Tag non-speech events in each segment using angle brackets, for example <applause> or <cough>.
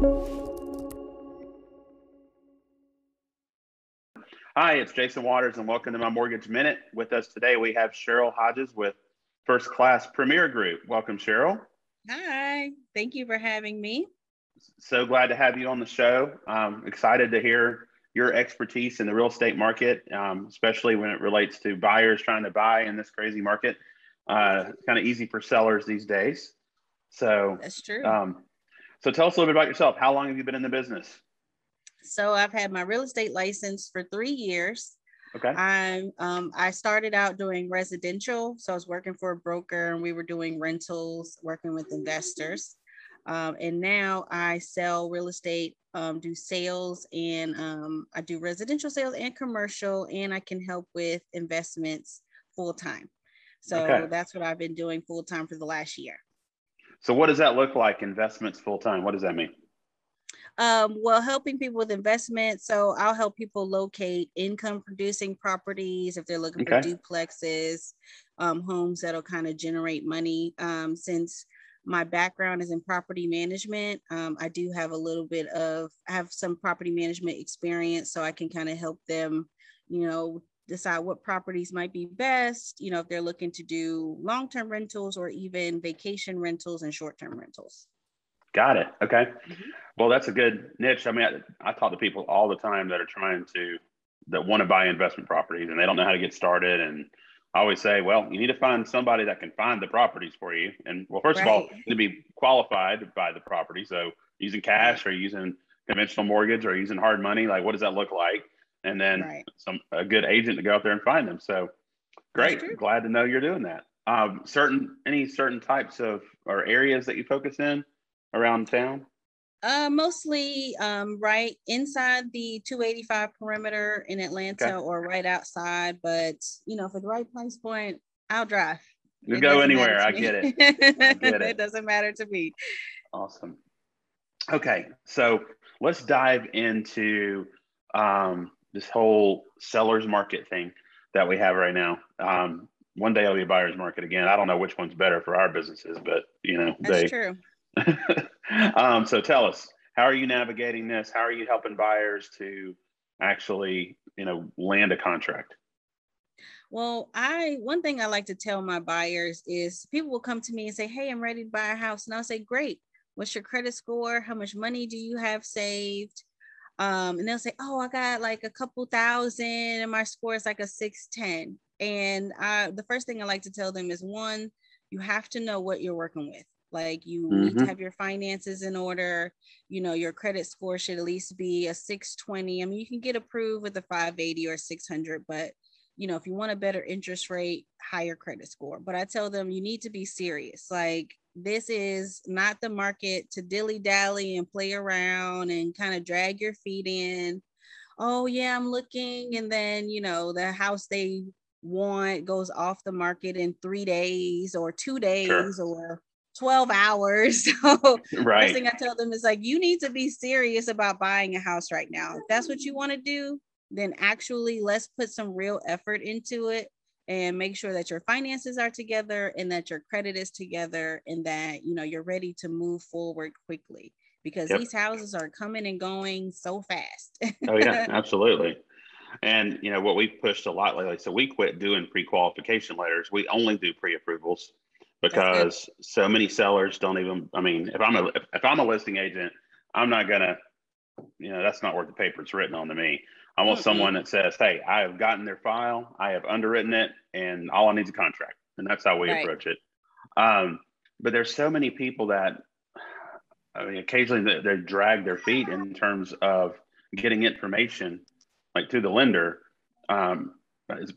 Hi, it's Jason Waters, and welcome to my Mortgage Minute. With us today, we have Cheryl Hodges with First Class Premier Group. Welcome, Cheryl. Hi, thank you for having me. So glad to have you on the show. Um, excited to hear your expertise in the real estate market, um, especially when it relates to buyers trying to buy in this crazy market. Uh, kind of easy for sellers these days. So that's true. Um, so tell us a little bit about yourself. How long have you been in the business? So I've had my real estate license for three years. Okay. I'm um, I started out doing residential, so I was working for a broker, and we were doing rentals, working with investors. Um, and now I sell real estate, um, do sales, and um, I do residential sales and commercial, and I can help with investments full time. So okay. that's what I've been doing full time for the last year. So what does that look like? Investments full time. What does that mean? Um, well, helping people with investment. So I'll help people locate income producing properties if they're looking okay. for duplexes, um, homes that'll kind of generate money. Um, since my background is in property management, um, I do have a little bit of, I have some property management experience, so I can kind of help them, you know, decide what properties might be best, you know, if they're looking to do long term rentals or even vacation rentals and short term rentals. Got it. Okay. Mm-hmm. Well, that's a good niche. I mean, I, I talk to people all the time that are trying to, that want to buy investment properties and they don't know how to get started. And I always say, well, you need to find somebody that can find the properties for you. And well, first right. of all, to be qualified by the property. So using cash or using conventional mortgage or using hard money, like what does that look like? And then right. some a good agent to go out there and find them. So great. Glad to know you're doing that. Um, certain any certain types of or areas that you focus in around town? Uh, mostly um, right inside the 285 perimeter in Atlanta okay. or right outside. But you know, for the right price point, I'll drive. You go anywhere. I get it. I get it. it doesn't matter to me. Awesome. Okay, so let's dive into um, this whole seller's market thing that we have right now. Um, one day it'll be a buyer's market again. I don't know which one's better for our businesses, but you know, That's they, true. <laughs> um, so tell us, how are you navigating this? How are you helping buyers to actually, you know, land a contract? Well, I one thing I like to tell my buyers is people will come to me and say, "Hey, I'm ready to buy a house," and I'll say, "Great. What's your credit score? How much money do you have saved?" Um, and they'll say, "Oh, I got like a couple thousand, and my score is like a 610. And I, the first thing I like to tell them is one, you have to know what you're working with. Like you mm-hmm. need to mm-hmm. have your finances in order. You know, your credit score should at least be a 620. I mean, you can get approved with a 580 or 600, but you know, if you want a better interest rate, higher credit score. But I tell them you need to be serious. Like this is not the market to dilly dally and play around and kind of drag your feet in. Oh yeah, I'm looking, and then you know the house they want goes off the market in three days or two days sure. or 12 hours. <laughs> So right. first thing I tell them is like, you need to be serious about buying a house right now. If that's what you want to do, then actually let's put some real effort into it and make sure that your finances are together and that your credit is together and that you know you're ready to move forward quickly because yep. these houses are coming and going so fast. oh yeah, <laughs> absolutely. And you know what we've pushed a lot lately. So we quit doing pre-qualification letters. We only do pre-approvals because so many sellers don't even i mean if i'm a if, if, i'm a listing agent i'm not gonna you know that's not worth the paper it's written on to me i want mm-hmm. someone that says hey i have gotten their file i have underwritten it and all i need is a contract and that's how we right. approach it um, but there's so many people that i mean occasionally they, they drag their feet in terms of getting information like to the lender um,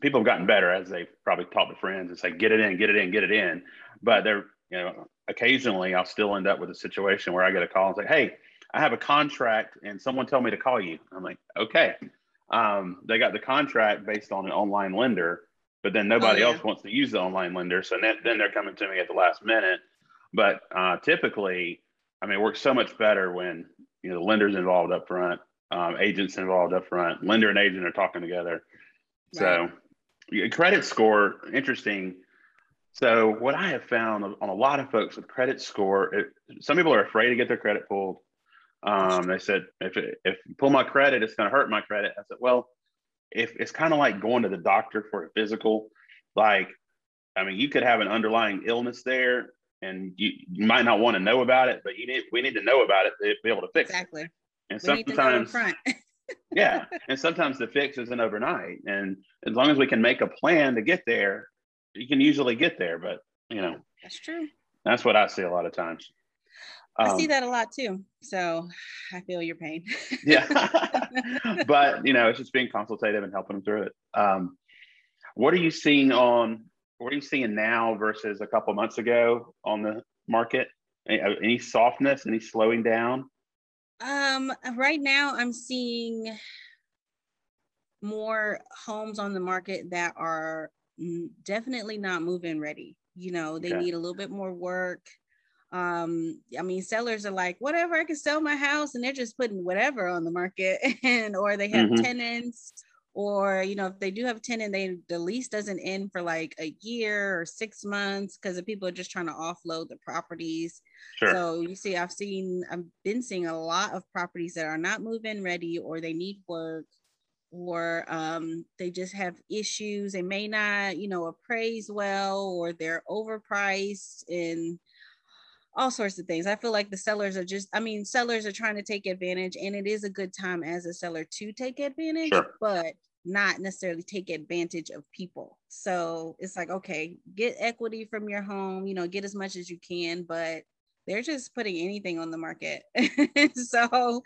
people have gotten better as they've probably talked to friends and say, get it in, get it in, get it in. But they're, you know, occasionally I'll still end up with a situation where I get a call and say, hey, I have a contract and someone told me to call you. I'm like, okay. Um, they got the contract based on an online lender, but then nobody oh, yeah. else wants to use the online lender. So then, then they're coming to me at the last minute. But uh, typically, I mean, it works so much better when, you know, the lender's involved up front, um, agents involved up front, lender and agent are talking together so, credit score, interesting. So, what I have found on a lot of folks with credit score, it, some people are afraid to get their credit pulled. Um, they said if it, if you pull my credit, it's going to hurt my credit. I said, well, if it's kind of like going to the doctor for a physical, like, I mean, you could have an underlying illness there, and you, you might not want to know about it, but you need we need to know about it to be able to fix exactly. it. And We need to know sometimes, front. <laughs> yeah, and sometimes the fix isn't overnight. And as long as we can make a plan to get there, you can usually get there. But you know, That's true. that's what I see a lot of times. I see Um, that a lot too. So I feel your pain. <laughs> yeah <laughs> but you know it's just being consultative and helping them through it um, what are you seeing on what are you seeing now versus a couple months ago on the market any, any softness any slowing down Um, right now I'm seeing more homes on the market that are mm, definitely not move-in ready. You know, they Okay. need a little bit more work. Um, I mean, sellers are like, whatever, I can sell my house, and they're just putting whatever on the market, <laughs> and or they have Mhm. tenants, or you know, if they do have a tenant, they the lease doesn't end for like a year or six months because the people are just trying to offload the properties. sure So you see, I've seen, I've been seeing a lot of properties that are not move-in ready or they need work or um, they just have issues. They may not, you know, appraise well or they're overpriced and all sorts of things. I feel like the sellers are just, I mean, sellers are trying to take advantage and it is a good time as a seller to take advantage, Sure. but not necessarily take advantage of people. So it's like, okay, get equity from your home, you know, get as much as you can, but they're just putting anything on the market. <laughs> so,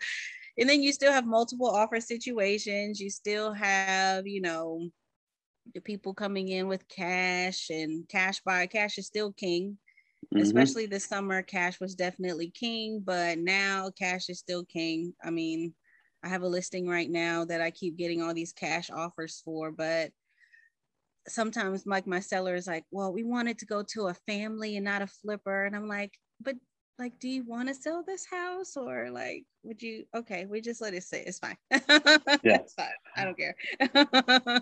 and then you still have multiple offer situations. You still have, you know, the people coming in with cash and cash buy. Cash is still king Mhm. especially this summer cash was definitely king but now cash is still king i mean i have a listing right now that i keep getting all these cash offers for but sometimes like my seller is like well we wanted to go to a family and not a flipper and i'm like but like do you want to sell this house or like would you okay we just let it sit it's fine <laughs> Yeah. it's fine i don't care <laughs>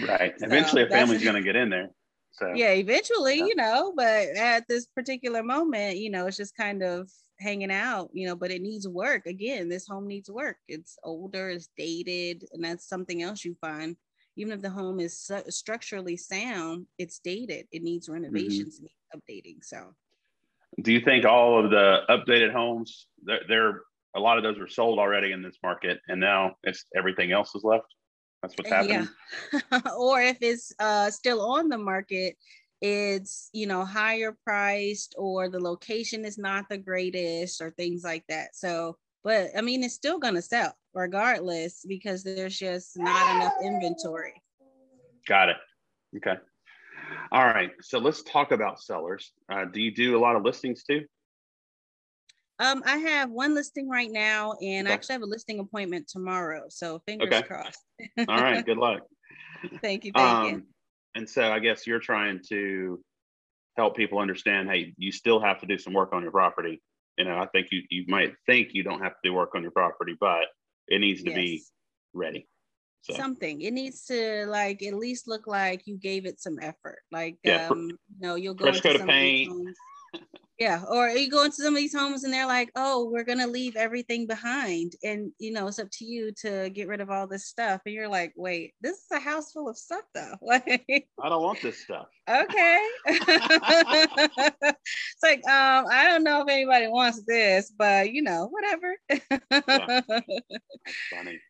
right So eventually a family's <laughs> going to get in there so yeah eventually Yeah. you know but at this particular moment you know it's just kind of hanging out you know but it needs work. Again this home needs work. It's older it's dated and that's something else you find. Even if the home is structurally sound it's dated. It needs mm-hmm. renovations it needs updating so. Do you think all of the updated homes they're, they're a lot of those were sold already in this market and now it's everything else is left that's what's happening Yeah. <laughs> or if it's uh, still on the market, it's you know higher priced or the location is not the greatest or things like that. So, but I mean, it's still gonna sell regardless because there's just not enough inventory. Got it. Okay. All right. So let's talk about sellers. Uh, do you do a lot of listings too? Um, I have one listing right now, and I actually have a listing appointment tomorrow. So fingers Okay. crossed. All right. Good luck. <laughs> thank you, thank you. Um, and so I guess you're trying to help people understand, hey, you still have to do some work on your property. You know, I think you you might think you don't have to do work on your property, but it needs to be ready. So something it needs to like at least look like you gave it some effort like Yeah, um you know you'll go fresh coat of some of these paint. <laughs> yeah or you go into some of these homes and they're like oh we're gonna leave everything behind and you know it's up to you to get rid of all this stuff and you're like wait this is a house full of stuff though <laughs> like I don't want this stuff. okay <laughs> it's like um i don't know if anybody wants this but you know whatever <laughs> That's funny.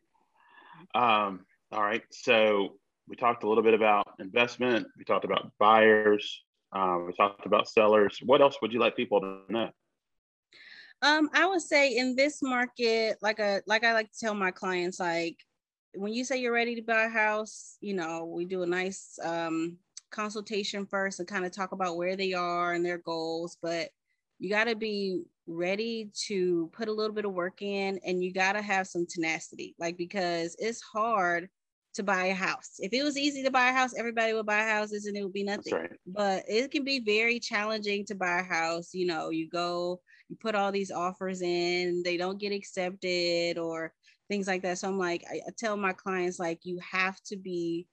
Um, all right. So we talked a little bit about investment. We talked about buyers. Um, we talked about sellers. What else would you like people to know? Um, I would say in this market, like a like I like to tell my clients, like when you say you're ready to buy a house, you know, we do a nice um consultation first and kind of talk about where they are and their goals, but you got to be ready to put a little bit of work in and you got to have some tenacity, like because it's hard to buy a house. If it was easy to buy a house, everybody would buy houses and it would be nothing right. but it can be very challenging to buy a house. You know, you go, you put all these offers in, they don't get accepted or things like that. So I'm like, I, I tell my clients, like, you have to be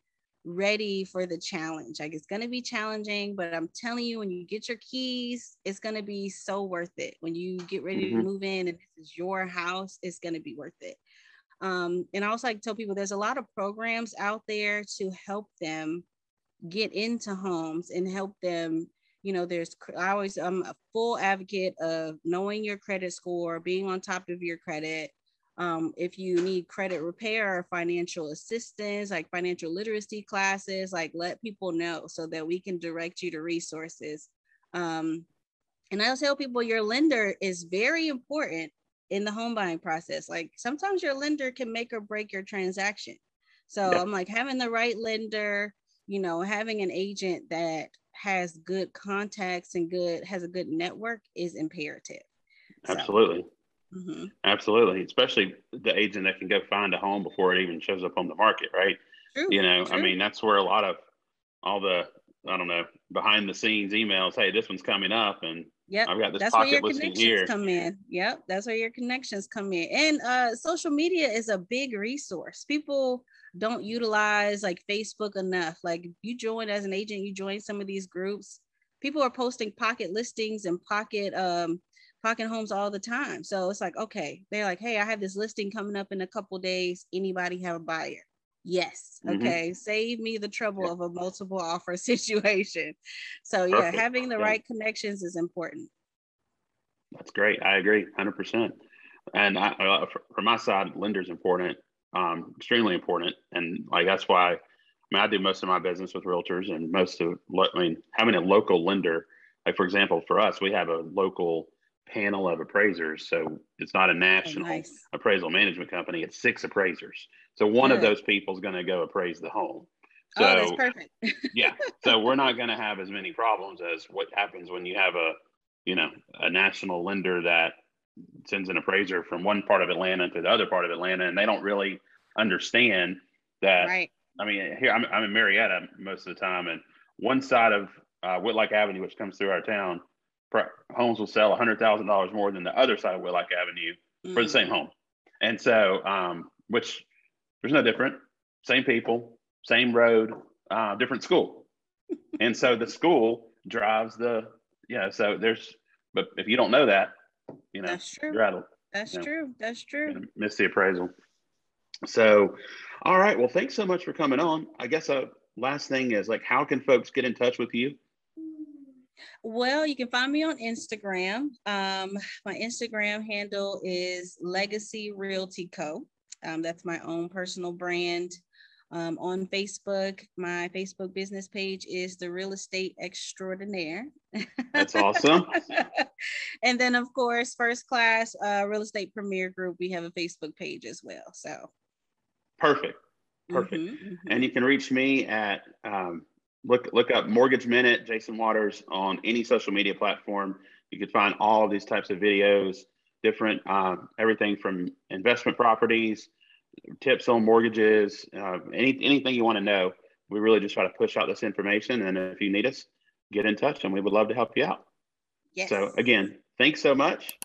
ready for the challenge. Like it's going to be challenging, but I'm telling you, when you get your keys, it's going to be so worth it. When you get ready mm-hmm. to move in and this is your house, it's going to be worth it. Um, and I also like to tell people there's a lot of programs out there to help them get into homes and help them. You know, there's I always I'm a full advocate of knowing your credit score, being on top of your credit, um, if you need credit repair or financial assistance, like financial literacy classes, like let people know so that we can direct you to resources. Um, and I tell people your lender is very important in the home buying process. Like sometimes your lender can make or break your transaction. So yeah. I'm like having the right lender, you know, having an agent that has good contacts and good has a good network is imperative. Absolutely. So, Mm-hmm. Absolutely, especially the agent that can go find a home before it even shows up on the market, right? True, you know, true. I mean, that's where a lot of all the I don't know behind the scenes emails. Hey, this one's coming up, and Yep. I've got this that's where your connections here. come in. Yep. That's where your connections come in. And uh, social media is a big resource. People don't utilize like Facebook enough. Like you join as an agent, you join some of these groups. People are posting pocket listings and pocket um, pocket homes all the time. So it's like, okay, they're like, hey, I have this listing coming up in a couple days. Anybody have a buyer? Yes. Mm-hmm. Okay. Save me the trouble yeah. of a multiple offer <laughs> situation. So Perfect. yeah, having the yeah. right connections is important. That's great. I agree, hundred percent. And I, uh, for, for, my side, lender's important, um, extremely important, and like that's why. I mean, I do most of my business with realtors, and most of, I mean, having a local lender, like for example, for us, we have a local panel of appraisers. So it's not a national oh, nice. appraisal management company. It's six appraisers. So one Good. of those people is going to go appraise the home. So, oh, that's perfect. <laughs> yeah. So we're not going to have as many problems as what happens when you have a, you know, a national lender that sends an appraiser from one part of Atlanta to the other part of Atlanta, and they don't really understand that. Right. I mean, here I'm, I'm in Marietta most of the time, and one side of uh, Whitlock Avenue, which comes through our town, homes will sell $100,000 more than the other side of Whitlock Avenue mm. for the same mm. home. And so, um, which there's no different, same people, same road, uh, different school. <laughs> and so the school drives the, yeah. So there's, but if you don't know that, you know, that's true. You're out that's you know, true. That's true. Miss the appraisal. So, all right. Well, thanks so much for coming on. I guess a last thing is like, how can folks get in touch with you? Well, you can find me on Instagram. Um, my Instagram handle is Legacy Realty Co. Um, that's my own personal brand. Um, on Facebook, my Facebook business page is the Real Estate Extraordinaire. That's awesome. <laughs> and then, of course, First Class uh, Real Estate Premier Group, we have a Facebook page as well. So perfect. Perfect. Mm-hmm, mm-hmm. And you can reach me at um, look look up Mortgage Minute, Jason Waters on any social media platform. You can find all these types of videos, different uh, everything from investment properties, tips on mortgages, uh, any anything you want to know. We really just try to push out this information, and if you need us, get in touch, and we would love to help you out. Yes. So again, thanks so much.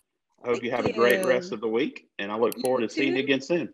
I hope Thank you have you. a great rest of the week, and I look forward you to seeing you again soon.